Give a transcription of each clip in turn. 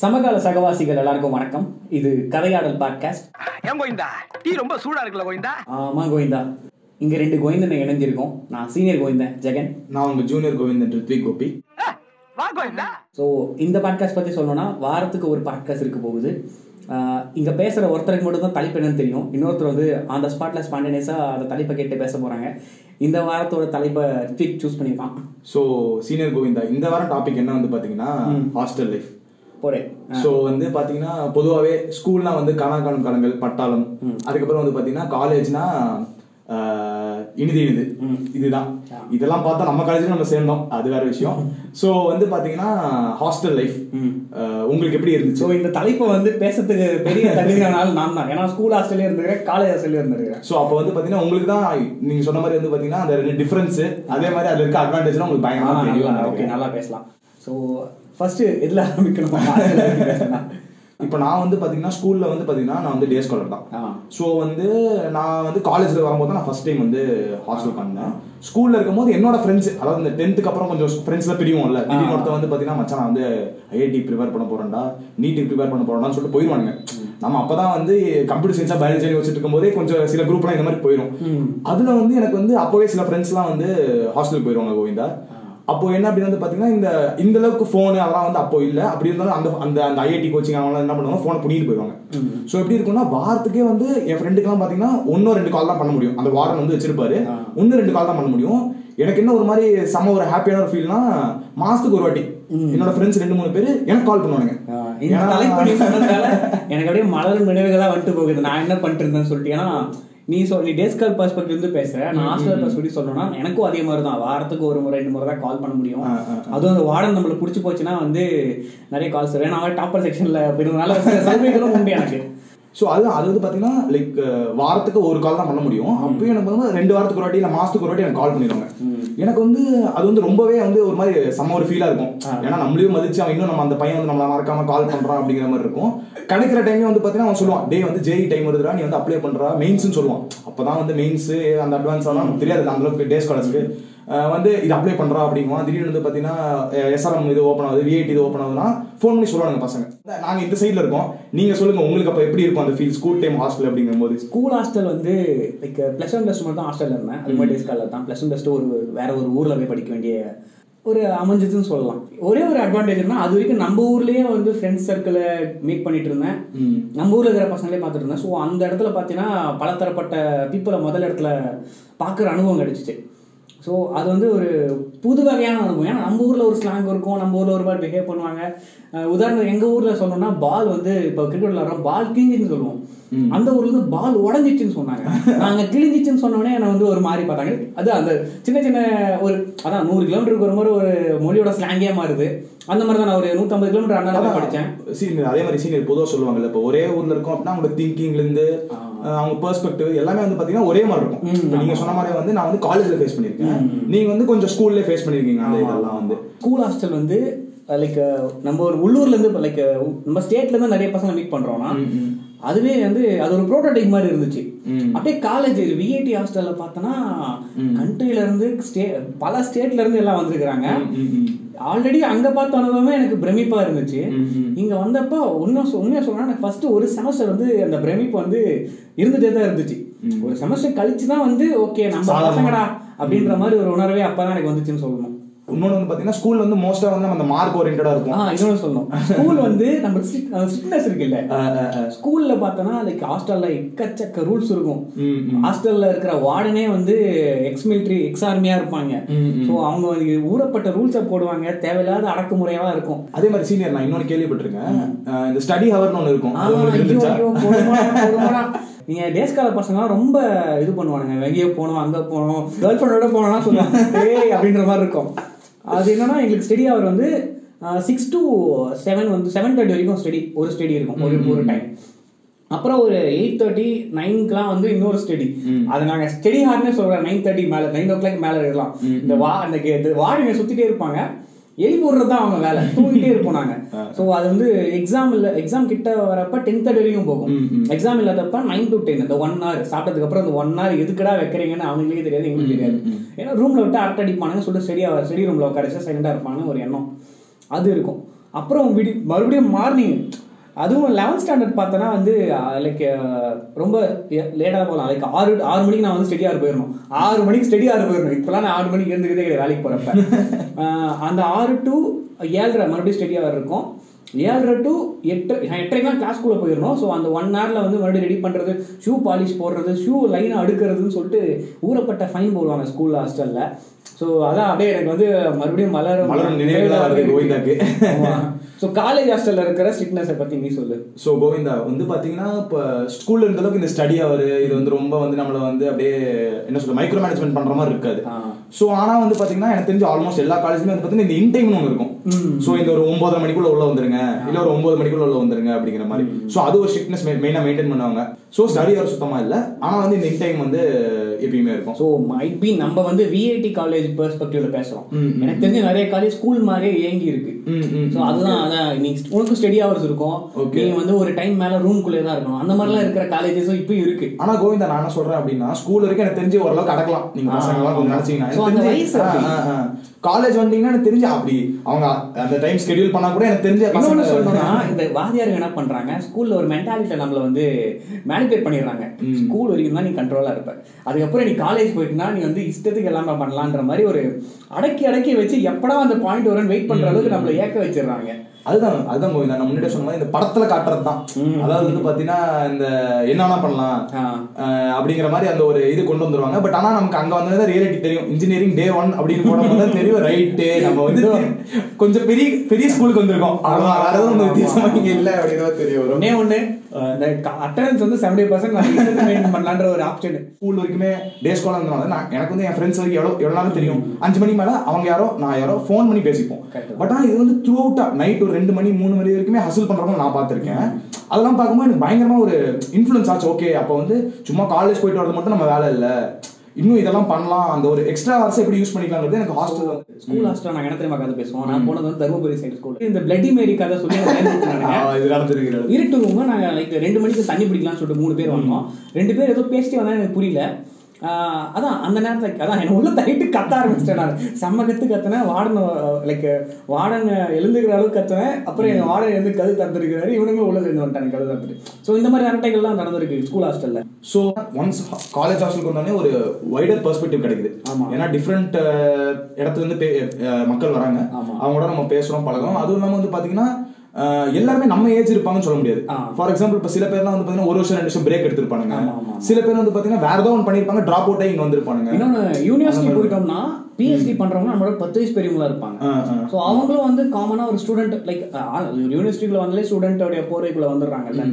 சமகால சகவாசிகள் எல்லாருக்கும் வணக்கம். இது கதையாடல் பாட்காஸ்ட் ஏன் கோவிந்தா? டீ ரொம்ப சூடா இருக்குல்ல கோவிந்தா? ஆமா கோவிந்தா. இங்க ரெண்டு கோவிந்தனை இணைஞ்சிருக்கோம். நான் சீனியர் கோவிந்தன் ஜெகன். நான் உங்க ஜூனியர் கோவிந்தன் ரித்விக் கோபி வா கோவிந்தா. ஸோ இந்த பாட்காஸ்ட் பத்தி சொல்லணும்னா வாரத்துக்கு ஒரு பாட்காஸ்ட் இருக்க போகுது. இங்க பேசுற ஒருத்தருக்கு மட்டும் தான் தலைப்பு என்னன்னு தெரியும். இன்னொருத்தர் வந்து அந்த ஸ்பாட்ல ஸ்பாண்டனேஸா அந்த தலைப்பை கேட்டு பேச போறாங்க. இந்த வாரத்தோட தலைப்பை ரித்விக் சூஸ் பண்ணியிருக்கான். ஸோ சீனியர் கோவிந்தா இந்த வாரம் டாபிக் என்ன வந்து பாத்தீங்கன்னா ஹாஸ்டல் லைஃப் ஸோ வந்து பாத்தீங்கன்னா பொதுவாகவே ஸ்கூல்னா வந்து காணாக்காணும் காலங்கள் பட்டாளம். அதுக்கப்புறம் வந்து பாத்தீங்கன்னா காலேஜ்னா இனிது இனிது. இதுதான். இதெல்லாம் பார்த்தா நம்ம காலேஜ்ல நம்ம சேர்ந்தோம். அது வேற விஷயம். ஸோ வந்து பாத்தீங்கன்னா ஹாஸ்டல் லைஃப் உங்களுக்கு எப்படி இருந்துச்சு? ஸோ இந்த தலைப்பை வந்து பேசுறதுக்கு பெரிய தகுதியான ஆள் நான் தான். ஏன்னா ஸ்கூல் ஹாஸ்டல்லே இருந்திருக்கேன் காலேஜ் ஹாஸ்டல்லே இருந்திருக்கேன் ஸோ அப்போ வந்து பாத்தீங்கன்னா உங்களுக்கு தான் நீங்க சொன்ன மாதிரி வந்து பாத்தீங்கன்னா அந்த ரெண்டு டிஃபரன்ஸ் அதே மாதிரி அதுல இருக்க அட்வான்டேஜ்லாம் உங்களுக்கு பயங்கரமா தெரியும் ஓகே நல்லா பேசலாம். ஸோ ஃபர்ஸ்ட் எதுல ஆரம்பிக்கணும். இப்போ நான் வந்து பாத்தீங்கன்னா ஸ்கூல்ல வந்து பாத்தீங்கன்னா நான் வந்து டே ஸ்காலர் தான். ஸோ வந்து நான் வந்து காலேஜ்ல வரும்போது நான் ஃபர்ஸ்ட் டைம் வந்து ஹாஸ்டல் பண்ணேன். ஸ்கூல்ல இருக்கும்போது என்னோட ஃப்ரெண்ட்ஸ் அதாவது இந்த டென்த்துக்கு அப்புறம் கொஞ்சம் ஃப்ரெண்ட்ஸ்ல பிரியும்ல திடீர்னு ஒருத்தன் வந்து பாத்தீங்கன்னா மச்சான் நான் வந்து ஐஐடி ப்ரிப்பேர் பண்ண போறேன்டா. நீட்டுக்கு ப்ரிப்பேர் பண்ண போறேன்டான்னு சொல்லிட்டு போயிருவானுங்க. நம்ம அப்பதான் வந்து கம்ப்யூட்டர் சயின்ஸா பயாலஜி வச்சுட்டு இருக்கும்போதே கொஞ்சம் சில குரூப்லாம் இந்த மாதிரி போயிடும் அதுல வந்து எனக்கு வந்து அப்பவே சில ஃப்ரெண்ட்ஸ்லாம் வந்து ஹாஸ்டலுக்கு போயிருவாங்க கோவிந்தா. அப்போ என்ன அப்படின்னு வந்து பாத்தீங்கன்னா இந்த இந்த அளவுக்கு போன் அதெல்லாம் வந்து அப்போ இல்ல. அப்படி இருந்தாலும் அந்த அந்த அந்த ஐஐடி கோச்சிங் அவங்க என்ன பண்ணுவாங்க? போனை புடிட்டு போயிடுவாங்க. சோ எப்படி இருக்கும்னா வாரத்துக்கே வந்து என் ஃப்ரெண்டுக்கெல்லாம் பாத்தீங்கன்னா ஒன்னோ ரெண்டு கால் தான் பண்ண முடியும். அந்த வார்டன் வந்து வச்சிருப்பாரு. ஒன்னு ரெண்டு கால் தான் பண்ண முடியும். எனக்கு என்ன ஒரு மாதிரி செம ஒரு ஹாப்பியான ஒரு ஃபீல்னா மாசத்துக்கு ஒரு வாட்டி. என்னோட ஃப்ரெண்ட்ஸ் ரெண்டு மூணு பேர் எனக்கு கால் பண்ணுவானுங்க. எனக்கு அப்படியே மலர் நினைவுகளா வந்துட்டு போகுது. நான் என்ன பண்ணிட்டு இருந்தேன்னு சொல்லிட்டு ஏன்னா நீ சொல் நீ டேஸ்கால் பர்ஸ்பெக்டிவ் இருந்து பேசுற. நான் ஹாஸ்டல் பர்ஸ்பெக்டிவ் சொல்லணும்னா எனக்கும் அதே மாதிரி தான் வாரத்துக்கு ஒரு முறை ரெண்டு முறை தான் கால் பண்ண முடியும். அதுவும் அந்த வார்டன் நம்மளுக்கு பிடிச்சி போச்சுன்னா வந்து நிறைய கால்ஸ் வரும் நான் டாப்பர் செக்ஷன்ல போயிருந்தனால சில சலுகைகளும் உண்டு எனக்கு. ஸோ அது அது வந்து பார்த்தீங்கன்னா லைக் வாரத்துக்கு ஒரு கால் தான் பண்ண முடியும். அப்பயும் எனக்கு வந்து ரெண்டு வாரத்துக்கு ஒரு வாட்டி இல்லை மாசத்துக்கு ஒரு வாட்டி எனக்கு கால் பண்ணிடுவாங்க. எனக்கு வந்து அது வந்து ரொம்பவே வந்து ஒரு மாதிரி செம்ம ஒரு ஃபீலாக இருக்கும். ஏன்னா நம்மளையும் மதிச்சு அவன் இன்னும் நம்ம அந்த பையன் வந்து நம்மள மறக்காம கால் பண்றான் அப்படிங்கிற மாதிரி இருக்கும். கிடைக்கிற டைமே வந்து பார்த்தீங்கன்னா அவன் சொல்லுவான் டே வந்து ஜேஇ டைம் வருதுடா நீ வந்து அப்ளை பண்றா? மெயின்ஸ்னு சொல்லுவான். அப்பதான் வந்து மெயின்ஸ் அந்த அட்வான்ஸ் ஆனா நமக்கு தெரியாது. அந்த அளவுக்கு டேஸ் காலேஜ்க்கு வந்து இது அப்ளை பண்றா அப்படிங்குவான். திடீர்னு வந்து பாத்தீங்கன்னா எஸ்ஆர்எம் இது ஓப்பன் ஆகுது விஐடி இது ஓப்பன் ஆகுதுன்னா ஃபோன் பண்ணி சொல்லுவாங்க பசங்க நாங்க இந்த சைடுல இருக்கோம். நீங்க சொல்லுங்க உங்களுக்கு அப்ப எப்படி இருக்கும் அந்த ஃபீல் ஸ்கூல் டைம் ஹாஸ்டல் அப்படிங்கும்போது. ஸ்கூல் ஹாஸ்டல் வந்து லைக் ப்ளஸ் ஒன் ப்ளஸ் மட்டும் தான் ஹாஸ்டல்ல இருந்தேன். அது மாதிரி டேஸ்காலில் தான். ப்ளஸ் ஒன் ப்ளஸ் ஒரு வேற ஒரு ஊர்ல போய் படிக்க வேண்டிய ஒரு அமைஞ்சதுன்னு சொல்லலாம். ஒரே ஒரு அட்வான்டேஜ்னா அது வரைக்கும் நம்ம ஊர்லயே வந்து ஃப்ரெண்ட்ஸ் சர்க்கிளை மீட் பண்ணிட்டு இருந்தேன். நம்ம ஊர்ல இருக்கிற பசங்களே பார்த்துட்டு இருந்தேன். ஸோ அந்த இடத்துல பார்த்தீங்கன்னா பலதரப்பட்ட பீப்புளை முதல் இடத்துல பார்க்குற அனுபவம் கிடைச்சிச்சு. ஸோ அது வந்து ஒரு புது வகையான அனுபவம் ஏன்னா நம்ம ஊரில் ஒரு ஸ்லாங் இருக்கும் நம்ம ஊரில் ஒரு மாதிரி பிஹேவ் பண்ணுவாங்க. உதாரணம் எங்கள் ஊரில் சொல்லணும்னா பால் வந்து இப்போ கிரிக்கெட் விளாட்றோம் பால் கிழிஞ்சின்னு சொல்லுவோம். அந்த ஊர்ல இருந்து பால் உடஞ்சிச்சுன்னு சொன்னாங்க. நாங்க கிழிஞ்சிச்சுன்னு சொன்னோடனே என்னை வந்து ஒரு மாதிரி பார்த்தாங்க. அது அந்த சின்ன சின்ன ஒரு அதான் நூறு கிலோமீட்டருக்கு ஒரு முறை ஒரு மொழியோட ஸ்லாங்கே மாறுது. அந்த மாதிரி தான் நான் ஒரு நூற்றம்பது கிலோமீட்டர் அண்ணா படித்தேன். சீனியர் அதே மாதிரி சீனியர் பொதுவாக சொல்லுவாங்கல்ல இப்போ ஒரே ஊர்ல இருக்கோம் அப்படின்னா அவங்க திங்கிங்ல இருந்து அஹ், அவங்க பெர்ஸ்பெக்டிவ் எல்லாமே வந்து பாத்தீங்கன்னா ஒரே மாதிரி இருக்கும். நீங்க சொன்ன மாதிரி வந்து நான் வந்து காலேஜ்ல ஃபேஸ் பண்ணிருக்கேன் நீங்க வந்து கொஞ்சம் ஸ்கூல்ல ஃபேஸ் பண்ணிருக்கீங்க அந்த இதெல்லாம் வந்து. ஸ்கூல் ஹாஸ்டல் வந்து லைக் நம்ம ஒரு உள்ளூர்ல இருந்து லைக் நம்ம ஸ்டேட்ல இருந்து நிறைய பசங்க மீட் பண்றோம்னா அதுவே வந்து அது ஒரு ப்ரோட்டோடைப் மாதிரி இருந்துச்சு. அப்படியே காலேஜ் விஐடி ஹாஸ்டல்ல பார்த்தோன்னா கண்ட்ரில இருந்து ஸ்டே பல ஸ்டேட்ல இருந்து எல்லாம் வந்திருக்கிறாங்க. ஆல்ரெடி அங்க பார்த்த அனுபவமே எனக்கு பிரமிப்பா இருந்துச்சு. இங்க வந்தப்ப உண்மை உண்மையா எனக்கு ஃபர்ஸ்ட் ஒரு செமஸ்டர் வந்து அந்த பிரமிப்பு வந்து இருந்துட்டே தான் இருந்துச்சு. ஒரு செமஸ்டர் கழிச்சு தான் வந்து ஓகே நம்ம பசங்கடா அப்படின்ற மாதிரி ஒரு உணர்வே அப்பதான் எனக்கு வந்துச்சுன்னு சொல்லணும். இன்னொன்று வந்து பாத்தீங்கன்னா ஸ்கூல் வந்து மோஸ்டா வந்து நம்ம அந்த மார்க் ஓரியன்டா இருக்கும். இன்னொன்னு சொல்லணும். ஸ்கூல் வந்து நம்ம ஸ்ட்ரிக்ட்னஸ் இருக்குல்ல ஸ்கூல்ல பார்த்தோன்னா லைக் ஹாஸ்டல்ல எக்கச்சக்க ரூல்ஸ் இருக்கும். ஹாஸ்டல்ல இருக்கிற வார்டனே வந்து எக்ஸ் மிலிட்ரி எக்ஸ் ஆர்மியா இருப்பாங்க ஸோ அவங்க ஊறப்பட்ட ரூல்ஸை போடுவாங்க. தேவையில்லாத அடக்குமுறையா இருக்கும். அதே மாதிரி சீனியர் நான் இன்னொன்னு கேள்விப்பட்டிருக்கேன். இந்த ஸ்டடி ஹவர்னு ஒன்று இருக்கும். நீங்க டேஸ்கால பசங்க ரொம்ப இது பண்ணுவானுங்க. எங்கேயோ போனோம் அங்க போனோம் கேர்ள் ஃப்ரெண்டோட போனோம்னா சொல்லுவாங்க. அப்படின்ற மாதிரி இருக்கும். அது என்னன்னா எங்களுக்கு ஸ்டடி அவர் வந்து சிக்ஸ் டு செவன் வந்து செவன் தேர்ட்டி வரைக்கும் ஸ்டடி ஒரு ஸ்டடி இருக்கும் ஒரு ஒரு டைம் அப்புறம் ஒரு எயிட் தேர்ட்டி நைன்க்குலாம் வந்து இன்னொரு ஸ்டடி அது நாங்க ஸ்டடி ஹார்னே சொல்றோம் நைன் தேர்ட்டி மேல நைன் ஓ கிளாக் மேல இருக்கலாம். இந்த வா அந்த வார்டுங்க சுத்திட்டே இருப்பாங்க. எழுப்பி விடுறது தான் அவங்க வேலை. தூங்கிட்டே இருப்போம் நாங்க. ஸோ அது வந்து எக்ஸாம் இல்ல எக்ஸாம் கிட்ட வரப்ப டென் தேர்ட்டி வரைக்கும் போகும். எக்ஸாம் இல்லாதப்ப நைன் டு டென் இந்த ஒன் ஹவர் சாப்பிட்டதுக்கு அப்புறம் அந்த ஒன் ஹவர் எதுக்குடா வைக்கிறீங்கன்னு அவங்களுக்கே தெரியாது எங்களுக்கு தெரியாது. ஏன்னா ரூம்ல விட்டு அரட்டை அடிப்பானுங்க சொல்லிட்டு ஸ்டெடியா ஸ்டடி ரூம்ல உட்காரச்சு சைலண்டா இருப்பான்னு ஒரு எண்ணம். அது இருக்கும். அப்புறம் விடி மறுபடியும் மார்னிங் அதுவும் லெவன்த் ஸ்டாண்டர்ட் பார்த்தோன்னா வந்து லைக் ரொம்ப லேட்டாக போகலாம். லைக் ஆறு ஆறு மணிக்கு நான் வந்து ஸ்டடி ஆறு போயிடணும் ஆறு மணிக்கு ஸ்டடி ஆறு போயிடணும் இப்போலாம் நான் ஆறு மணிக்கு இருந்துக்கிட்டே கிடையாது வேலைக்கு போகிறப்ப அந்த ஆறு டு ஏழரை மறுபடியும் ஸ்டடி ஆறு இருக்கும் ஏழரை டு எட்டு நான் எட்டரைக்கெலாம் கிளாஸ்க்குள்ளே போயிடணும் ஸோ அந்த ஒன் ஹவரில் வந்து மறுபடியும் ரெடி பண்ணுறது ஷூ பாலிஷ் போடுறது ஷூ லைனாக அடுக்கிறதுன்னு சொல்லிட்டு ஊறப்பட்ட ஃபைன் போடுவாங்க ஸ்கூல் ஹாஸ்டலில் ஸோ அதான் அப்படியே எனக்கு வந்து மறுபடியும் மலரும் மலரும் நினைவுகளா வருது கோவிந்தாக்கு. ஸோ காலேஜ் ஹாஸ்டல்ல இருக்கிற ஸ்ட்ரிக்னஸை பற்றி நீ சொல்லு. ஸோ கோவிந்தா வந்து பாத்தீங்கன்னா இப்போ ஸ்கூல்ல இருந்த அளவுக்கு இந்த ஸ்டடி அவர் இது வந்து ரொம்ப வந்து நம்மள வந்து அப்படியே என்ன சொல்ற மைக்ரோ மேனேஜ்மெண்ட் பண்ற மாதிரி இருக்காது. ஸோ ஆனா வந்து பாத்தீங்கன்னா எனக்கு தெரிஞ்ச ஆல்மோஸ்ட் எல்லா காலேஜ்லயும் வந்து பாத்தீங்கன்னா இந்த இன்டைம்னு ஒன்று இருக்கும். ஸோ இந்த ஒரு ஒன்பதரை மணிக்குள்ள உள்ள வந்துருங்க. இல்ல ஒரு ஒன்பது மணிக்குள்ள உள்ள வந்துருங்க அப்படிங்கிற மாதிரி. ஸோ அது ஒரு ஸ்ட்ரிக்னஸ் மெயினா மெயின்டைன் பண்ணுவாங்க. ஸோ ஸ்டடி அவர் சுத்தமா இல்ல. ஆனா வந்து இந்த இன்டைம் வந்து எப்பயுமே இருக்கும். ஸோ மைட் பி நம்ம வந்து விஐடி காலேஜ் பெர்ஸ்பெக்டிவ்ல பேசுறோம். எனக்கு தெரிஞ்ச நிறைய காலேஜ் ஸ்கூல் மாதிரியே இயங்கி இருக்கு. ஸோ அதுதான் அதான். நீ உனக்கு ஸ்டடி ஹவர்ஸ் இருக்கும். நீ வந்து ஒரு டைம் மேல ரூம்குள்ளே தான் இருக்கணும். அந்த மாதிரிலாம் இருக்கிற காலேஜஸும் இப்பயும் இருக்கு. ஆனா கோவிந்தா நான் என்ன சொல்றேன் அப்படின்னா ஸ்கூல் வரைக்கும் எனக்கு தெரிஞ்சு ஓரளவுக்கு அடக்கலாம். நீங்க ஆ, பசங்க எல்லாம் கொஞ்சம். நினைச்சீங்கன்னா காலேஜ் வந்தீங்கன்னா எனக்கு தெரிஞ்சு அப்படி. அவங்க அந்த டைம் ஸ்கெடியூல் பண்ணா கூட எனக்கு தெரிஞ்ச பசங்க சொல்லணும்னா இந்த வாத்தியாருங்க என்ன பண்றாங்க? ஸ்கூல்ல ஒரு மென்டாலிட்டியில நம்மள வந்து மேனிபேட் பண்ணிடுறாங்க. ஸ்கூல் வரைக்கும் தான் நீ கண்ட்ரோலா இருப்ப. அதுக்கப்புறம் நீ காலேஜ் போயிட்டுனா நீ வந்து இஷ்டத்துக்கு எல்லாமே பண்ணலான்ற மாதிரி ஒரு அடக்கி அடக்கி வச்சு எப்படா அந்த பாயிண்ட் வரும்னு வெயிட் பண்ற அளவுக்கு நம்மள ஏக்க வச்சிடுறாங்க. அதுதான் அதுதான் கோவிந்தா. நான் முன்னாடி சொன்ன மாதிரி இந்த படத்துல காட்டுறது தான். அதாவது வந்து பாத்தீங்கன்னா இந்த என்னன்னா பண்ணலாம். அப்படிங்கிற மாதிரி அந்த ஒரு இது கொண்டு வந்துருவாங்க. பட் ஆனா நமக்கு அங்க வந்தது ரியாலிட்டி தெரியும். இன்ஜினியரிங் டே ஒன் அப்படின்னு போடும்போது தான் தெரியும் ரைட்டு நம்ம வந்து கொஞ்சம் பெரிய பெரிய ஸ்கூலுக்கு வந்திருக்கோம். அவ்வளவுதான். வேற எதுவும் வித்தியாசமா இங்க இல்ல அப்படின்னு தெரிய வரும். ஒன்னே ஒண்ணு அட்டண்டன்ஸ் வந்து செவன்டி பர்சன்ட் மெயின்டைன் பண்ணலான்ற ஒரு ஆப்ஷன் ஸ்கூல் வரைக்குமே டே ஸ்காலர் இருந்தனால நான் எனக்கு வந்து என் ஃப்ரெண்ட்ஸ் வரைக்கும் எவ்வளோ எவ்வளோ நாளும் தெரியும். அஞ்சு மணி மேலே அவங்க யாரோ நான் யாரோ ஃபோன் பண்ணி பேசிப்போம். பட் ஆனால் இது வந்து த்ரூ அவுட்டா நைட் ஒரு ரெண்டு மணி மூணு மணி வரைக்குமே ஹசில் பண்ணுறவங்க நான் பார்த்துருக்கேன். அதெல்லாம் பார்க்கும்போது எனக்கு பயங்கரமா ஒரு இன்ஃப்ளூயன்ஸ் ஆச்சு. ஓகே அப்போ வந்து சும்மா காலேஜ் போயிட்டு வரது மட்டும் நம்ம வேலை இல்லை. இன்னும் இதெல்லாம் பண்ணலாம். அந்த ஒரு எக்ஸ்ட்ரா ஹவர்ஸ் எப்படி யூஸ் பண்ணிக்கலாங்கிறது எனக்கு ஹாஸ்டல் ஸ்கூல் ஹாஸ்டல் நாங்க என்ன தெரியுமா கதை பேசுவோம்? நான் போனது வந்து தருமபுரி சைடு ஸ்கூல் இந்த பிளட்டி மேரி கதை சொல்லி எனக்கு பயந்துச்சு நானுங்க. இது நடந்திருக்கு இருட்டு ரூம் நாங்க லைக் ரெண்டு மணிக்கு தண்ணி பிடிக்கலாம்னு சொல்லிட்டு மூணு பேர் வந்தோம். ரெண்டு பேர் ஏதோ பேசிட்டு வந்தா எனக்கு புரியல. அதான் அந்த நேரத்துல அதான் என்ன உள்ள தகிட்டு கத்த ஆரம்பிச்சிட்டேன் நான். செம்ம கத்து கத்துனேன். வார்டன் லைக் வார்டன் எழுந்துக்கிற அளவுக்கு கத்துனேன். அப்புறம் எங்க வார்டன் எழுந்து கது தந்துருக்கிறாரு. இவனுங்களும் உள்ள சேர்ந்து வந்துட்டாங்க கது தந்துட்டு. ஸோ இந்த மாதிரி அரட்டைகள்லாம் நடந்திருக்கு ஸ்கூல் ஹாஸ்டல்ல ஸோ ஒன்ஸ் காலேஜ் ஹாஸ்டலுக்கு வந்தோடனே ஒரு வைடர் பெர்ஸ்பெக்டிவ் கிடைக்குது. ஆமா. ஏன்னா டிஃப்ரெண்ட் இடத்துல இருந்து பே- அஹ் மக்கள் வராங்க. அவங்களோட நம்ம பேசுறோம் பழகுறோம். அதுவும் இல்லாம வந்து பாத்தீங்கன்னா அஹ் எல்லாருமே நம்ம ஏஜ் இருப்பாங்கன்னு சொல்ல முடியாது. ஃபார் எக்ஸாம்பிள் இப்போ சில பேர்லாம் வந்து பாத்தீங்கன்னா ஒரு வருஷம் ரெண்டு வருஷம் பிரேக் எடுத்திருப்பானுங்க. சில பேர் வந்து பாத்தீங்கன்னா வேற ஏதோ ஒன்று பண்ணிருப்பாங்க டிராப் அவுட் ஆகி இங்க வந்திருப்பானுங்க. இன்னொன்னு யூனிவர்சிட்டி போயிட்டோம்னா பிஹெச்டி பண்றவங்க நம்மளோட பத்து வயசு பெரியவங்களா இருப்பாங்க. ஸோ அவங்களும் வந்து காமனா ஒரு ஸ்டூடெண்ட் லைக் யூனிவர்சிட்டிக்குள்ள வந்தாலே ஸ்டூடெண்டோடைய போர்வைக்குள்ள வந்துடுறாங்கல்ல.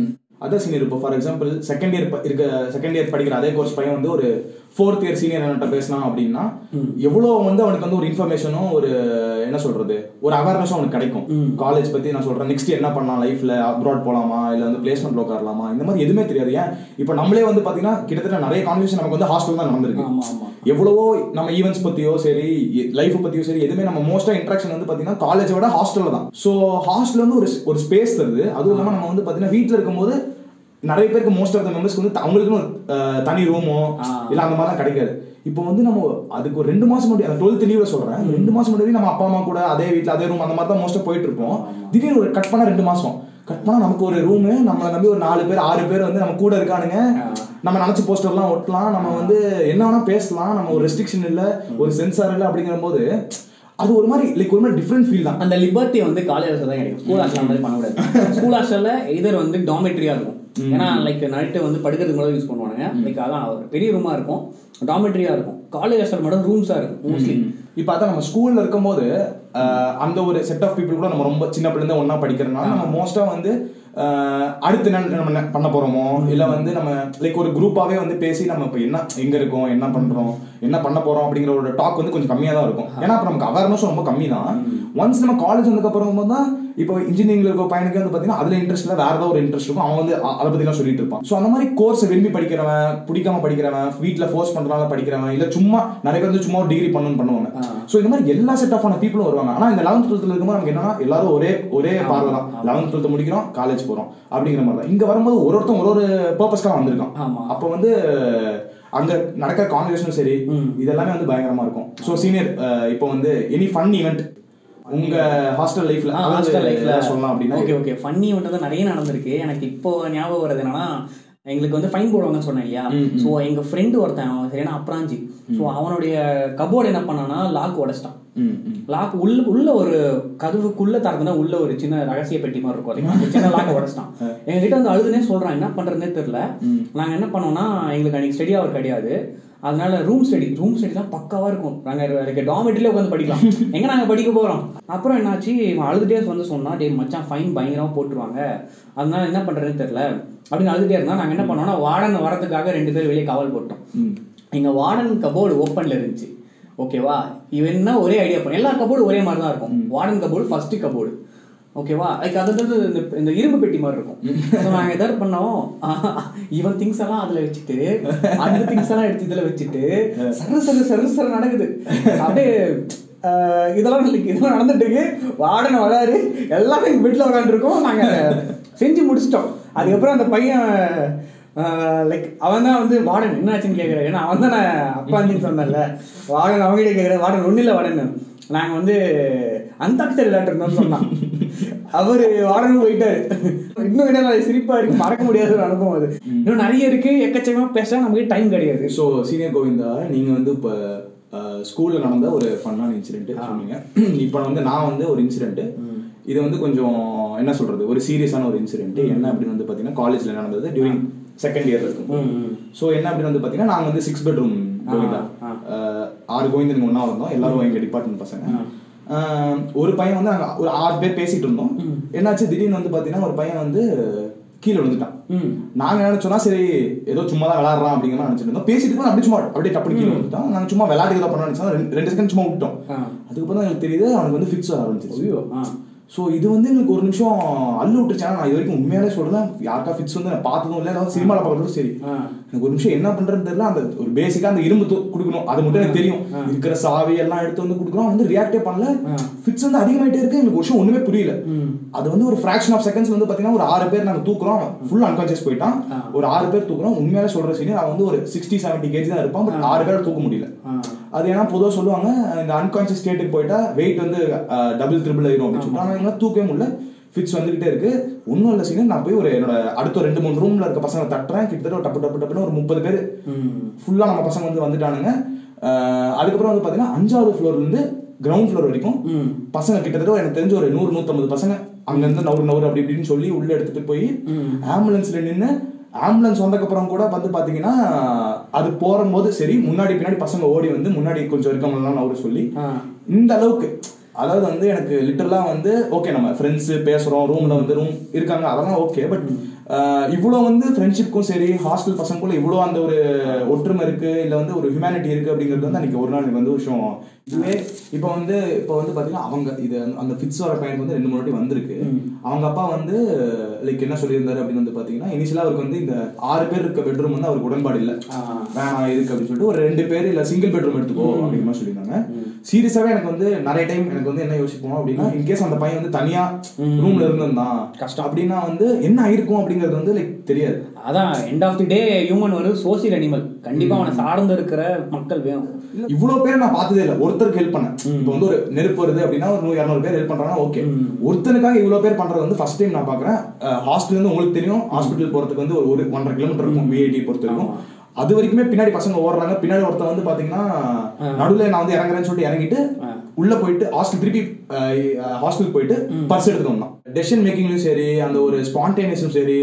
அதர் சீனியர் இப்போ ஃபார் எக்ஸாம்பிள் செகண்ட் இயர் இருக்க செகண்ட் இயர் படிக்கிற அதே கோர்ஸ் பையன் வந்து ஒரு ஃபோர்த் இயர் சீனியர் என்கிட்ட பேசினான் அப்படின்னா எவ்வளோ வந்து அவனுக்கு வந்து ஒரு இன்ஃபர்மேஷனும் ஒரு என்ன சொல்றது ஒரு அவேர்னஸும் அவனுக்கு கிடைக்கும். காலேஜ் பத்தி நான் சொல்றேன் நெக்ஸ்ட் என்ன பண்ணலாம் லைஃப்ல அப்ராட் போலாமா இல்ல வந்து பிளேஸ்மெண்ட் உட்காரலாமா இந்த மாதிரி எதுவுமே தெரியாது. ஏன்? இப்போ நம்மளே வந்து பாத்தீங்கன்னா கிட்டத்தட்ட நிறைய கான்வர்சேஷன் நமக்கு வந்து ஹாஸ்டல் தான் நடந்திருக்கு. எவ்வளவோ நம்ம ஈவெண்ட்ஸ் பத்தியோ சரி லைஃப் பத்தியோ சரி எதுவுமே நம்ம மோஸ்டா இன்ட்ராக்ஷன் வந்து பாத்தீங்கன்னா காலேஜோட ஹாஸ்டல்ல தான். ஸோ ஹாஸ்டல் வந்து ஒரு ஒரு ஸ்பேஸ் தருது. அதுவும் இல்லாம நம்ம வந்து பாத்தீங்கன்னா வீட்ல இருக்கும்போது நிறைய பேருக்கு மோஸ்ட் ஆஃப் த மெம்பர்ஸ்க்கு வந்து அவங்களுக்குன்னு ஒரு தனி ரூமோ. இல்ல அந்த மாதிரிலாம் கிடைக்காது. இப்போ வந்து நம்ம அதுக்கு ஒரு ரெண்டு மாசம் முன்னாடி அந்த டுவெல்த் லீவ்ல சொல்றேன். ரெண்டு மாசம் முன்னாடி நம்ம அப்பா அம்மா கூட அதே வீட்ல அதே ரூம் அந்த மாதிரி தான் மோஸ்டா போயிட்டு இருப்போம். திடீர்னு ஒரு கட் பண்ணா ரெண்டு மாசம். கட் பண்ணா நமக்கு ஒரு ரூம் நம்மளை நம்பி ஒரு நாலு பேர் ஆறு பேர் வந்து நம்ம கூட இருக்கானுங்க. நம்ம நினைச்ச போஸ்டர்லாம் ஒட்டலாம். நம்ம வந்து என்ன வேணா பேசலாம். நம்ம ஒரு ரெஸ்ட்ரிக்ஷன் இல்ல ஒரு சென்சார் இல்ல அப்படிங்கிற போது அது ஒரு மாதிரி லைக் ஒரு மாதிரி டிஃப்ரெண்ட் ஃபீல் தான். அந்த லிபர்ட்டி வந்து காலேஜ் தான் கிடைக்கும். ஸ்கூல் ஹாஸ்டல் மாதிரி பண்ணக்கூடாது. ஸ்கூல் ஹாஸ்டல்ல இதர் வந்து டாமெட்ரியா இருக்கும். ஏன்னா லைக் நைட்டு வந்து படுக்கிறதுக்கு மட்டும் யூஸ் பண்ணுவாங்க லைக் அதான் ஒரு பெரிய ரூமா இருக்கும். டாமெட்ரியா இருக்கும். காலேஜ் ஹாஸ்டல் மட்டும் ரூம்ஸா இருக்கும் மோஸ்ட்லி இப்போ அதான் நம்ம ஸ்கூல்ல இருக்கும்போது அந்த ஒரு செட் ஆஃப் பீப்புள் கூட நம்ம ரொம்ப சின்ன பிள்ளைங்க ஒண்ணா படிக்கிறதுனால நம்ம மோஸ்டா வந்து அடுத்து என்ன நம்ம பண்ண போறோமோ இல்ல வந்து நம்ம லைக் ஒரு குரூப்பாவே வந்து பேசி நம்ம இப்போ என்ன எங்க இருக்கோம் என்ன பண்றோம் என்ன பண்ண போறோம் அப்படிங்கிற ஒரு டாக் வந்து கொஞ்சம் கம்மியா தான் இருக்கும். ஏன்னா அப்ப நமக்கு அவேர்னஸ் ரொம்ப கம்மி தான் ஒன்ஸ் நம்ம காலேஜ் வந்ததுக்கு அப்புறம் தான் இப்போ இன்ஜினியரிங்ல இருக்க பையனுக்கு வந்து பாத்தீங்கன்னா அதுல இன்ட்ரெஸ்ட் இல்ல வேற ஏதாவது ஒரு இன்ட்ரெஸ்ட் இருக்கும். அவன் வந்து அதை பத்தி எல்லாம் சொல்லிட்டு இருப்பான். ஸோ அந்த மாதிரி கோர்ஸ் விரும்பி படிக்கிறவன் பிடிக்காம படிக்கிறவன் வீட்ல ஃபோர்ஸ் பண்றனால படிக்கிறவன் இல்ல சும்மா நிறைய பேர் வந்து சும்மா டிகிரி பண்ணணும்னு பண்ணுவாங்க. ஸோ இந்த மாதிரி எல்லா செட் ஆஃப் ஆன பீப்புளும் வருவாங்க. ஆனா இந்த லெவன்த் டுவெல்த்ல இருக்கும்போது நமக்கு என்னன்னா எல்லாரும் ஒரே ஒரே பார்வை தான். லெவன்த் டுவெல்த் முடிக்கிறோம் காலேஜ் போறோம் அப்படிங்கிற மாதிரி தான். இங்க வரும்போது ஒரு ஒருத்தன் ஒரு ஒரு பர்பஸ்க்காக வந்திருக்கான். அப்போ வந்து அங்க நடக்கிற கான்வர்சேஷனும் சரி இதெல்லாமே வந்து பயங்கரமா இருக்கும். ஸோ சீனியர் இப்போ வந்து எனி ஃபன் ஈவெண்ட் உங்க ஹாஸ்டல் லைஃப்ல ஹாஸ்டல் லைஃப்ல சொல்லலாம் அப்படின்னா ஓகே ஓகே ஃபன்னி வந்து நிறைய நடந்திருக்கு. எனக்கு இப்போ ஞாபகம் வருது என்னன்னா எங்களுக்கு வந்து ஃபைன் போடுவாங்கன்னு சொன்னேன் இல்லையா. ஸோ எங்க ஃப்ரெண்டு ஒருத்தன் அவன் சரியான அப்ராஞ்சி. ஸோ அவனுடைய கபோர்டு என்ன பண்ணானா லாக் உடைச்சிட்டான். லாக் உள்ள உள்ள ஒரு கதவுக்குள்ள திறந்தனா உள்ள ஒரு சின்ன ரகசிய பெட்டி மாதிரி இருக்கும் அதுக்கு சின்ன லாக் உடைச்சிட்டான். எங்க கிட்ட வந்து அழுதுனே சொல்றான். என்ன பண்றதுனே தெரியல. நாங்க என்ன பண்ணோம்னா எங்களுக்கு அன்னைக்கு ஸ்டடி அவர் கிடையாது. அதனால ரூம் ஸ்டடி ரூம் ஸ்டடிலாம் பக்காவா இருக்கும். நாங்க அதுக்கு டாமெட்ரியில உட்காந்து படிக்கலாம். எங்க நாங்க படிக்க போறோம்? அப்புறம் என்னாச்சு? இவன் அழுதுட்டே வந்து சொன்னா டே மச்சான் ஃபைன் பயங்கரமா போட்டுருவாங்க. அதனால என்ன பண்றதுன்னு தெரியல. அப்படின்னு அழுதுட்டே இருந்தா நாங்க என்ன பண்ணோம்னா வார்டன் வரதுக்காக ரெண்டு பேர் வெளியே காவல் போட்டோம். ம். எங்க வார்டன் கபோர்டு ஓப்பன்ல இருந்துச்சு. ஓகேவா? இவன் என்ன ஒரே ஐடியா பண்ண எல்லா கபோர்டு ஒரே மாதிரி தான் இருக்கும் வார்டன் கபோர்டு ஃபர்ஸ்ட் கபோர்டு ஓகேவா? லைக் அது வந்து இந்த இந்த இரும்பு பெட்டி மாதிரி இருக்கும். நாங்கள் எதாவது பண்ணோம். இவன் திங்ஸ் எல்லாம் அதில் வச்சுட்டு அந்த திங்ஸ் எல்லாம் எடுத்து இதில் வச்சுட்டு சர சர சர சர நடக்குது. அப்படியே இதெல்லாம் இதெல்லாம் நடந்துட்டு இருக்கு. வார்டன் வராரு. எல்லாரும் எங்கள் வீட்டில் உட்காந்துருக்கோம் நாங்கள் செஞ்சு முடிச்சிட்டோம். அதுக்கப்புறம் அந்த பையன் லைக் அவன் தான் வந்து வார்டன். என்ன ஆச்சுன்னு கேட்குறேன் ஏன்னா அவன் தான் நான் அப்பான்னு சொன்னேன்ல. வார்டன் அவங்ககிட்ட கேட்குறேன் வார்டன் ஒன்றும் இல்லை வார்டன். நாங்கள் வந்து அந்தாட்சரி விளையாட்டு இருந்தோம்னு சொன்னான். அவரு வார்டன் போயிட்டாரு. இன்னும் என்ன சிரிப்பா இருக்கு. மறக்க முடியாத ஒரு அனுபவம் அது. இன்னும் நிறைய இருக்கு. எக்கச்சக்கமா பேச நமக்கு டைம் கிடையாது. ஸோ சீனியர் கோவிந்தா நீங்க வந்து இப்போ ஸ்கூல்ல நடந்த ஒரு ஃபன்னான இன்சிடென்ட் சொன்னீங்க. இப்போ வந்து நான் வந்து ஒரு இன்சிடென்ட் இது வந்து கொஞ்சம் என்ன சொல்றது ஒரு சீரியஸான ஒரு இன்சிடென்ட் என்ன அப்படின்னு வந்து பாத்தீங்கன்னா காலேஜ்ல நடந்தது டியூரிங் செகண்ட் இயர்ல இருக்கும். ஸோ என்ன அப்படின்னு வந்து பாத்தீங்கன்னா நாங்க வந்து சிக்ஸ் பெட்ரூம் கோவிந்தா. ஆறு கோவிந்தனுங்க ஒண்ணா இருந்தோம் எல்லாரும் எங்க டிபார்ட்மெண்ட் பசங்க. ஒரு பையன் வந்து நாங்க ஒரு ஆறு பேர் பேசிட்டு இருந்தோம். என்னாச்சு? திடீர்னு வந்து பாத்தீங்கன்னா ஒரு பையன் வந்து கீழே விழுந்துட்டான். ம். நாங்க நினைச்சோம்னா சரி ஏதோ சும்மா தான் விளாடுறான் அப்படிங்கிற மாதிரி நினைச்சிட்டு இருந்தோம். பேசிட்டு இருக்கோம் அப்படியே சும்மா அப்படியே டப்பு கீழே வந்துட்டோம் நாங்க சும்மா விளையாட்டுக்கு தான் பண்ண நினைச்சோம் ரெண்டு- செகண்ட் சும்மா விட்டோம். அதுக்கப்புறம் தான் எனக்கு தெரியுது அவனுக்கு வந்து ஃபிக்ஸ் ஆரம்பிச்சிருச்சு. ஸோ இது வந்து எனக்கு ஒரு நிமிஷம் அள்ளு விட்டுருச்சா. நான் இது வரைக்கும் உண்மையாலே சொல்றேன் யாருக்கா ஃபிக்ஸ் வந்து நான் பார்த்ததும் இல்லை. ஏதாவது சினிமாவில் பார்க்கறதும் சரி. எனக்கு ஒரு நிமிஷம் என்ன பண்றதுன்னு தெரியல. அந்த ஒரு பேசிக்கா அந்த இரும்பு கொடுக்கணும். அது மட்டும் எனக்கு தெரியும். இருக்கிற சாவி எல்லாம் எடுத்து வந்து கொடுக்குறோம் வந்து ரியாக்டே பண்ணல. ஃபிக்ஸ் வந்து அதிகமாயிட்டே இருக்கு. எனக்கு ஒரு ஒண்ணுமே புரியல. அது வந்து ஒரு ஃபிராக்ஷன் ஆஃப் செகண்ட்ஸ் வந்து பாத்தீங்கன்னா ஒரு ஆறு பேர் நாங்க தூக்குறோம். ஃபுல் அன்கான்சியஸ் போயிட்டான். ஒரு ஆறு பேர் தூக்குறோம். உண்மையாலே சொல்ற சீனியர் அவன் வந்து ஒரு சிக்ஸ்டி செவன்டி கேஜி தான் இருப்பான். பட் ஆறு பேர் தூக்க முடியல. அது ஏன்னா பொதுவாக சொல்லுவாங்க இந்த அன்கான்சியஸ் ஸ்டேட்டுக்கு போயிட்டா வெயிட் வந்து டபுள் ட்ரிபிள் ஆயிரும் அப்படின்னு சொல்லிட்டு. ஆனால் எங்களால் தூக்கவே முடியல. ஃபிக்ஸ் வந்துகிட்டே இருக்கு. ஒன்றும் இல்லை சீனியர் நான் போய் ஒரு என்னோட அடுத்த ரெண்டு மூணு ரூம்ல இருக்க பசங்க தட்டுறேன். கிட்டத்தட்ட டப்பு டப்பு டப்புன்னு ஒரு முப்பது பேர். ஃபுல்லாக நம்ம பசங்க வந்து வந்துட்டானுங்க. அதுக்கப்புறம் வந்து பார்த்தீங்கன்னா அஞ்சாவது ஃப்ளோர்ல இருந்து கிரவுண்ட் ஃப்ளோர் வரைக்கும் பசங்க கிட்டத்தட்ட எனக்கு தெரிஞ்ச ஒரு நூறு நூற்றம்பது பசங்க. அங்கேருந்து நவுறு நவுறு அப்படி இப்படின்னு சொல்லி உள்ள எடுத்துட்டு போய் ஆம்புலன்ஸ்ல நின்று ஆம்புலன்ஸ் வந்தக்கப்புறம் கூட வந்து பாத்தீங்கன்னா அது போகும்போது சரி முன்னாடி பின்னாடி பசங்க ஓடி வந்து முன்னாடி கொஞ்சம் இருக்கவங்கலாம் நவுறு சொல்லி ஆ. இந்த அளவுக்கு. அதாவது வந்து எனக்கு லிட்டரலா வந்து ஓகே நம்ம ஃப்ரெண்ட்ஸ் பேசுறோம் ரூம்ல வந்து ரூம் இருக்காங்க அதெல்லாம் ஓகே பட் இவ்வளோ வந்து ஃப்ரெண்ட்ஷிப்க்கும் சரி ஹாஸ்டல் பசங்களுக்குள்ள இவ்வளோ அந்த ஒரு ஒற்றுமை இருக்கு இல்ல வந்து ஒரு ஹியூமனிட்டி இருக்கு அப்படிங்கிறது வந்து அன்னைக்கு ஒரு நாள் எனக்கு வந்து விஷயம். இதுவே இப்போ வந்து இப்போ வந்து பாத்தீங்கன்னா அவங்க இது அந்த ஃபிட்ஸ் வர பையனுக்கு வந்து ரெண்டு மூணு வாட்டி வந்திருக்கு. அவங்க அப்பா வந்து லைக் என்ன சொல்லியிருந்தாரு அப்படின்னு வந்து பாத்தீங்கன்னா இனிஷியலா அவருக்கு வந்து இந்த ஆறு பேர் இருக்க பெட்ரூம் வந்து அவருக்கு உடன்பாடு இல்லை. வேணாம் எதுக்கு அப்படின்னு சொல்லிட்டு ஒரு ரெண்டு பேர் இல்ல சிங்கிள் பெட்ரூம் எடுத்துக்கோ அப்படிங்கிற மாதிரி சொல்லியிருந்தாங்க. சீரியஸாவே எனக்கு வந்து நிறைய டைம் எனக்கு வந்து என்ன யோசிப்போம் அப்படின்னா இன்கேஸ் அந்த பையன் வந்து தனியா ரூம்ல இருந்திருந்தான் கஷ்டம். அப்படின்னா வந்து என்ன ஆயிருக்கும் அப்படிங்கிறது வந்து லைக் தெரியாது. அதான் end of the day human ஒரு சோசியல் அனிமல் கண்டிப்பா அவனை சார்ந்து இருக்கிற மக்கள் வேணும். இவ்வளவு பேர் நான் பார்த்ததே இல்ல. ஒருத்தருக்கு ஹெல்ப் பண்ணேன். இப்போ வந்து ஒரு நெருப்பு வருது அப்படின்னா ஒரு நூறு இரநூறு பேர் ஹெல்ப் பண்றாங்கன்னா ஓகே ஒருத்தனுக்காக இவ்வளவு பேர் பண்றது வந்து ஃபர்ஸ்ட் டைம் நான் பாக்குறேன் ஹாஸ்டல் வந்து உங்களுக்கு தெரியும். ஹாஸ்பிட்டல் போறதுக்கு வந்து ஒரு ஒரு ஒன்றரை கிலோமீட்டர் இருக்கும். விஐடி பொறுத்த வரைக்கும். அது வரைக்குமே பின்னாடி பசங்க ஓடுறாங்க. பின்னாடி ஒருத்தன் வந்து பாத்தீங்கன்னா நடுவுல நான் வந்து இறங்குறேன்னு சொல்லிட்டு இறங்கிட்டு உள்ள போயிட்டு ஹாஸ்டல் திருப்பி ஹாஸ்டல் போயிட்டு பர்ஸ் எடுத்துட்டு வந்தான். டெசிஷன் மேக்கிங்லயும் சரி அந்த ஒரு ஸ்பான்டேனியஸும் சரி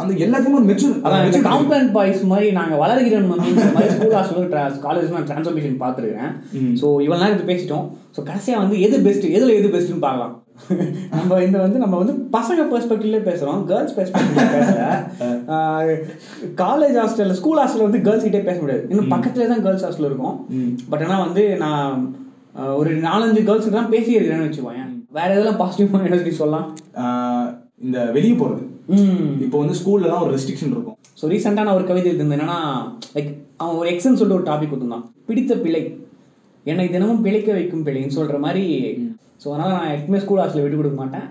அந்த எல்லாத்தையுமே ஒரு மெச்சூர் அதான் இந்த காம்பவுண்ட் பாய்ஸ் மாதிரி நாங்க வளர்கிறோம் மாதிரி ஸ்கூல் ஹாஸ்டல் காலேஜ் நான் டிரான்ஸ்ஃபர்மேஷன் பார்த்துருக்கேன் ஸோ இவ்வளவு நேரம் இது பேசிட்டோம். ஸோ கடைசியா வந்து எது பெஸ்ட் எதுல எது பெஸ்ட்னு பார்க்கலாம். நம்ம இந்த வந்து நம்ம வந்து பசங்க பெர்ஸ்பெக்டிவ்ல பேசுறோம். கேர்ள்ஸ் பெர்ஸ்பெக்டிவ்ல பேசல. காலேஜ் ஹாஸ்டல் ஸ்கூல் ஹாஸ்டல் வந்து கேர்ள்ஸ் கிட்டே பேச முடியாது. இன்னும் பக்கத்துல தான் கேர்ள்ஸ் ஹாஸ்டல் இருக்கும். பட் ஆனா வந்து நான் ஒரு நாலஞ்சு கேர்ள்ஸ் தான் பேசி இருக்கிறேன்னு வச்சுக்கோங்க வேற எதெல்லாம் பாசிட்டிவ் எனர்ஜி சொல்லலாம்? இந்த வெளியே போறது. இப்போ வந்து ஸ்கூல்லலாம் ஒரு ரெஸ்ட்ரிக்ஷன் இருக்கும். ஸோ ரீசெண்டாக நான் ஒரு கவிதை எழுதிருந்தேன் என்னன்னா லைக் அவன் ஒரு எக்ஸன் சொல்லிட்டு ஒரு டாபிக் கொடுத்துருந்தான் பிடித்த பிழை. என்னை தினமும் பிழைக்க வைக்கும் பிழைன்னு சொல்ற மாதிரி ஸோ அதனால நான் எப்பவுமே ஸ்கூல் ஹாஸ்டலில் விட்டு கொடுக்க மாட்டேன்.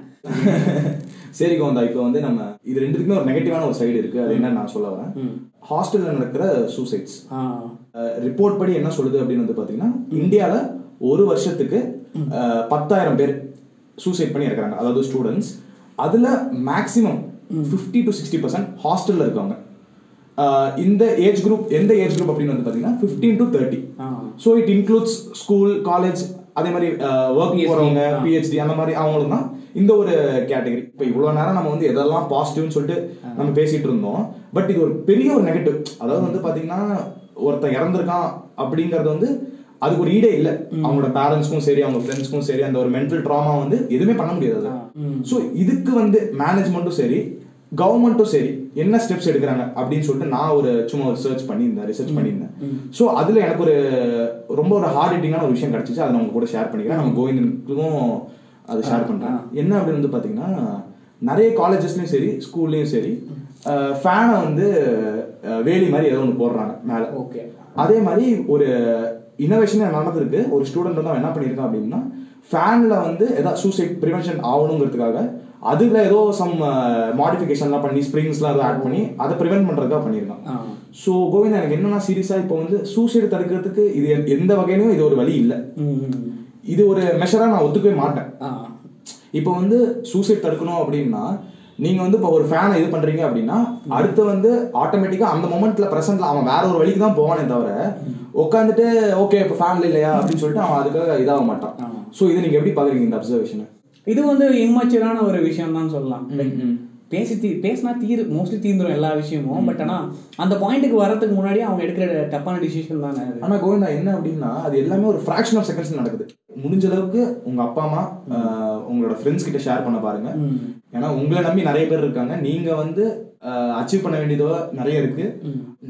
சரி கோந்தா இப்போ வந்து நம்ம இது ரெண்டுத்துக்குமே ஒரு நெகட்டிவான ஒரு சைடு இருக்கு. அது என்ன நான் சொல்ல வரேன். ஹாஸ்டல்ல நடக்கிற சூசைட்ஸ் ரிப்போர்ட் படி என்ன சொல்லுது அப்படின்னு வந்து பாத்தீங்கன்னா இந்தியால ஒரு வருஷத்துக்கு பத்தாயிரம் பேர் சூசைட் பண்ணி இறக்குறாங்க. அதாவது ஸ்டூடெண்ட்ஸ் அதுல maximum fifty to sixty percent ஹாஸ்டல்ல இருக்காங்க இந்த ஏஜ் குரூப் எந்த ஏஜ் குரூப் அப்படின்னு வந்து பாத்தீங்கன்னா fifteen to thirty. So it includes school college அதே மாதிரி ஒர்க் போறவங்க. பிஹெச்டி அந்த மாதிரி அவங்களுக்கு தான் இந்த ஒரு கேட்டகரி இப்போ இவ்வளோ நேரம் நம்ம வந்து எதெல்லாம் பாசிட்டிவ்னு சொல்லிட்டு நம்ம பேசிட்டு இருந்தோம். பட் இது ஒரு பெரிய ஒரு நெகட்டிவ் அதாவது வந்து பாத்தீங்கன்னா ஒருத்தன் இறந்துருக்கான் அப்படிங்கறது வந்து அதுக்கு ஒரு ஈடே இல்லை. அவங்களோட பேரண்ட்ஸ்க்கும் சரி அவங்க ஃப்ரெண்ட்ஸ்க்கும் சரி அந்த ஒரு மென்டல் ட்ராமா வந்து எதுவுமே பண்ண முடியாது. ஸோ இதுக்கு வந்து மேனேஜ்மெண்ட்டும் சரி கவர்மெண்ட்டும் சரி என்ன ஸ்டெப்ஸ் எடுக்கிறாங்க அப்படின்னு சொல்லிட்டு நான் ஒரு சும்மா ஒரு சர்ச் பண்ணியிருந்தேன் ரிசர்ச் பண்ணியிருந்தேன். ஸோ அதுல எனக்கு ஒரு ரொம்ப ஒரு ஹார்ட் ஹிட்டிங்கான ஒரு விஷயம் கிடைச்சிச்சு. அதை நான் உங்க கூட ஷேர் பண்ணிக்கிறேன். நம்ம கோவிந்தனுக்கும் அதை ஷேர் பண்றேன். என்ன அப்படின்னு வந்து பாத்தீங்கன்னா நிறைய காலேஜஸ்லயும் சரி ஸ்கூல்லயும் சரி ஃபேனை வந்து வேலி மாதிரி ஏதோ ஒன்று போடுறாங்க மேல. ஓகே. அதே மாதிரி ஒரு இனோவேஷன் நடந்திருக்கு. ஒரு ஸ்டூடெண்ட் வந்து அவன் என்ன பண்ணியிருக்கான் அப்படின்னா ஃபேன்ல வந்து ஏதாவது சூசைட் ப்ரிவென்ஷன் ஆகணுங்கிறதுக்காக அதுல ஏதோ சம் மாடிஃபிகேஷன்லாம் பண்ணி ஸ்ப்ரிங்ஸ்லாம் ஏதோ ஆட் பண்ணி அதை ப்ரிவென்ட் பண்றதுக்காக பண்ணியிருக்கான் ஸோ கோவிந்த் எனக்கு என்னன்னா சீரியஸா இப்போ வந்து சூசைடு தடுக்கிறதுக்கு இது எந்த- வகையிலும் இது ஒரு வழி இல்லை. இது ஒரு மெஷரா நான் ஒத்துக்கவே மாட்டேன். இப்போ வந்து சூசைட் தடுக்கணும் அப்படின்னா நீங்க வந்து இப்போ ஒரு ஃபேனை இது பண்றீங்க அப்படின்னா அடுத்து வந்து ஆட்டோமேட்டிக்கா அந்த மொமெண்ட்ல பிரசன்ட்ல அவன் வேற ஒரு வழிக்கு தான் போவானே தவிர உட்காந்துட்டு ஓகே இப்போ ஃபேன்ல இல்லையா? அப்படின்னு சொல்லிட்டு அவன் அதுக்காக இதாக மாட்டான். ஸோ இதை நீங்க எப்படி பாக்குறீங்க இந்த அப்சர்வேஷனை இது வந்து இம்மாச்சுரான ஒரு விஷயம் தான் சொல்லலாம் பேசி தீ பேசினா தீர் மோஸ்ட்லி தீர்ந்துரும் எல்லா விஷயமும். பட் ஆனா அந்த பாயிண்ட்டுக்கு வரதுக்கு முன்னாடி அவங்க எடுக்கிற தப்பான டிசிஷன் தானே அது. ஆனா கோவிந்தா என்ன அப்படின்னா அது எல்லாமே ஒரு ஃபிராக்ஷன் ஆஃப் செகண்ட்ஸ் நடக்குது. முடிஞ்ச அளவுக்கு உங்க அப்பா அம்மா உங்களோட ஃப்ரெண்ட்ஸ் கிட்ட ஷேர் பண்ண பாருங்க. ஏன்னா உங்களை நம்பி நிறைய பேர் இருக்காங்க. நீங்க வந்து அச்சீவ் பண்ண வேண்டியதோ நிறைய இருக்கு.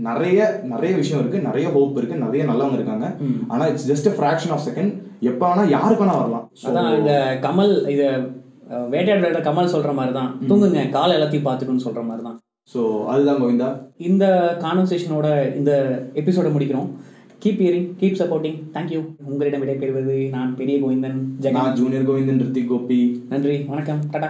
நிறைய நிறைய விஷயம் இருக்கு. நிறைய ஹோப் இருக்கு. நிறைய நல்லவங்க இருக்காங்க. ஆனா it's just fraction of second எப்ப வேணா யாருக்கு வேணா வரலாம். அதான் இந்த கமல் இத அஹ், வேட்டையாடுற கமல் சொல்ற மாதிரி தான் தூங்குங்க கால் எல்லாத்தையும் பார்த்துக்கணும்னு சொல்ற மாதிரி தான் so அதுதான் கோவிந்தா. இந்த கான்வர்சேஷனோட இந்த எபிசோட முடிக்கிறோம். Keep hearing keep supporting thank you உங்களிடம் விடைபெறுவது நான் பெரிய கோவிந்தன் நான் ஜூனியர் கோவிந்தன் ரித்திக் கோபி. நன்றி வணக்கம் டாடா.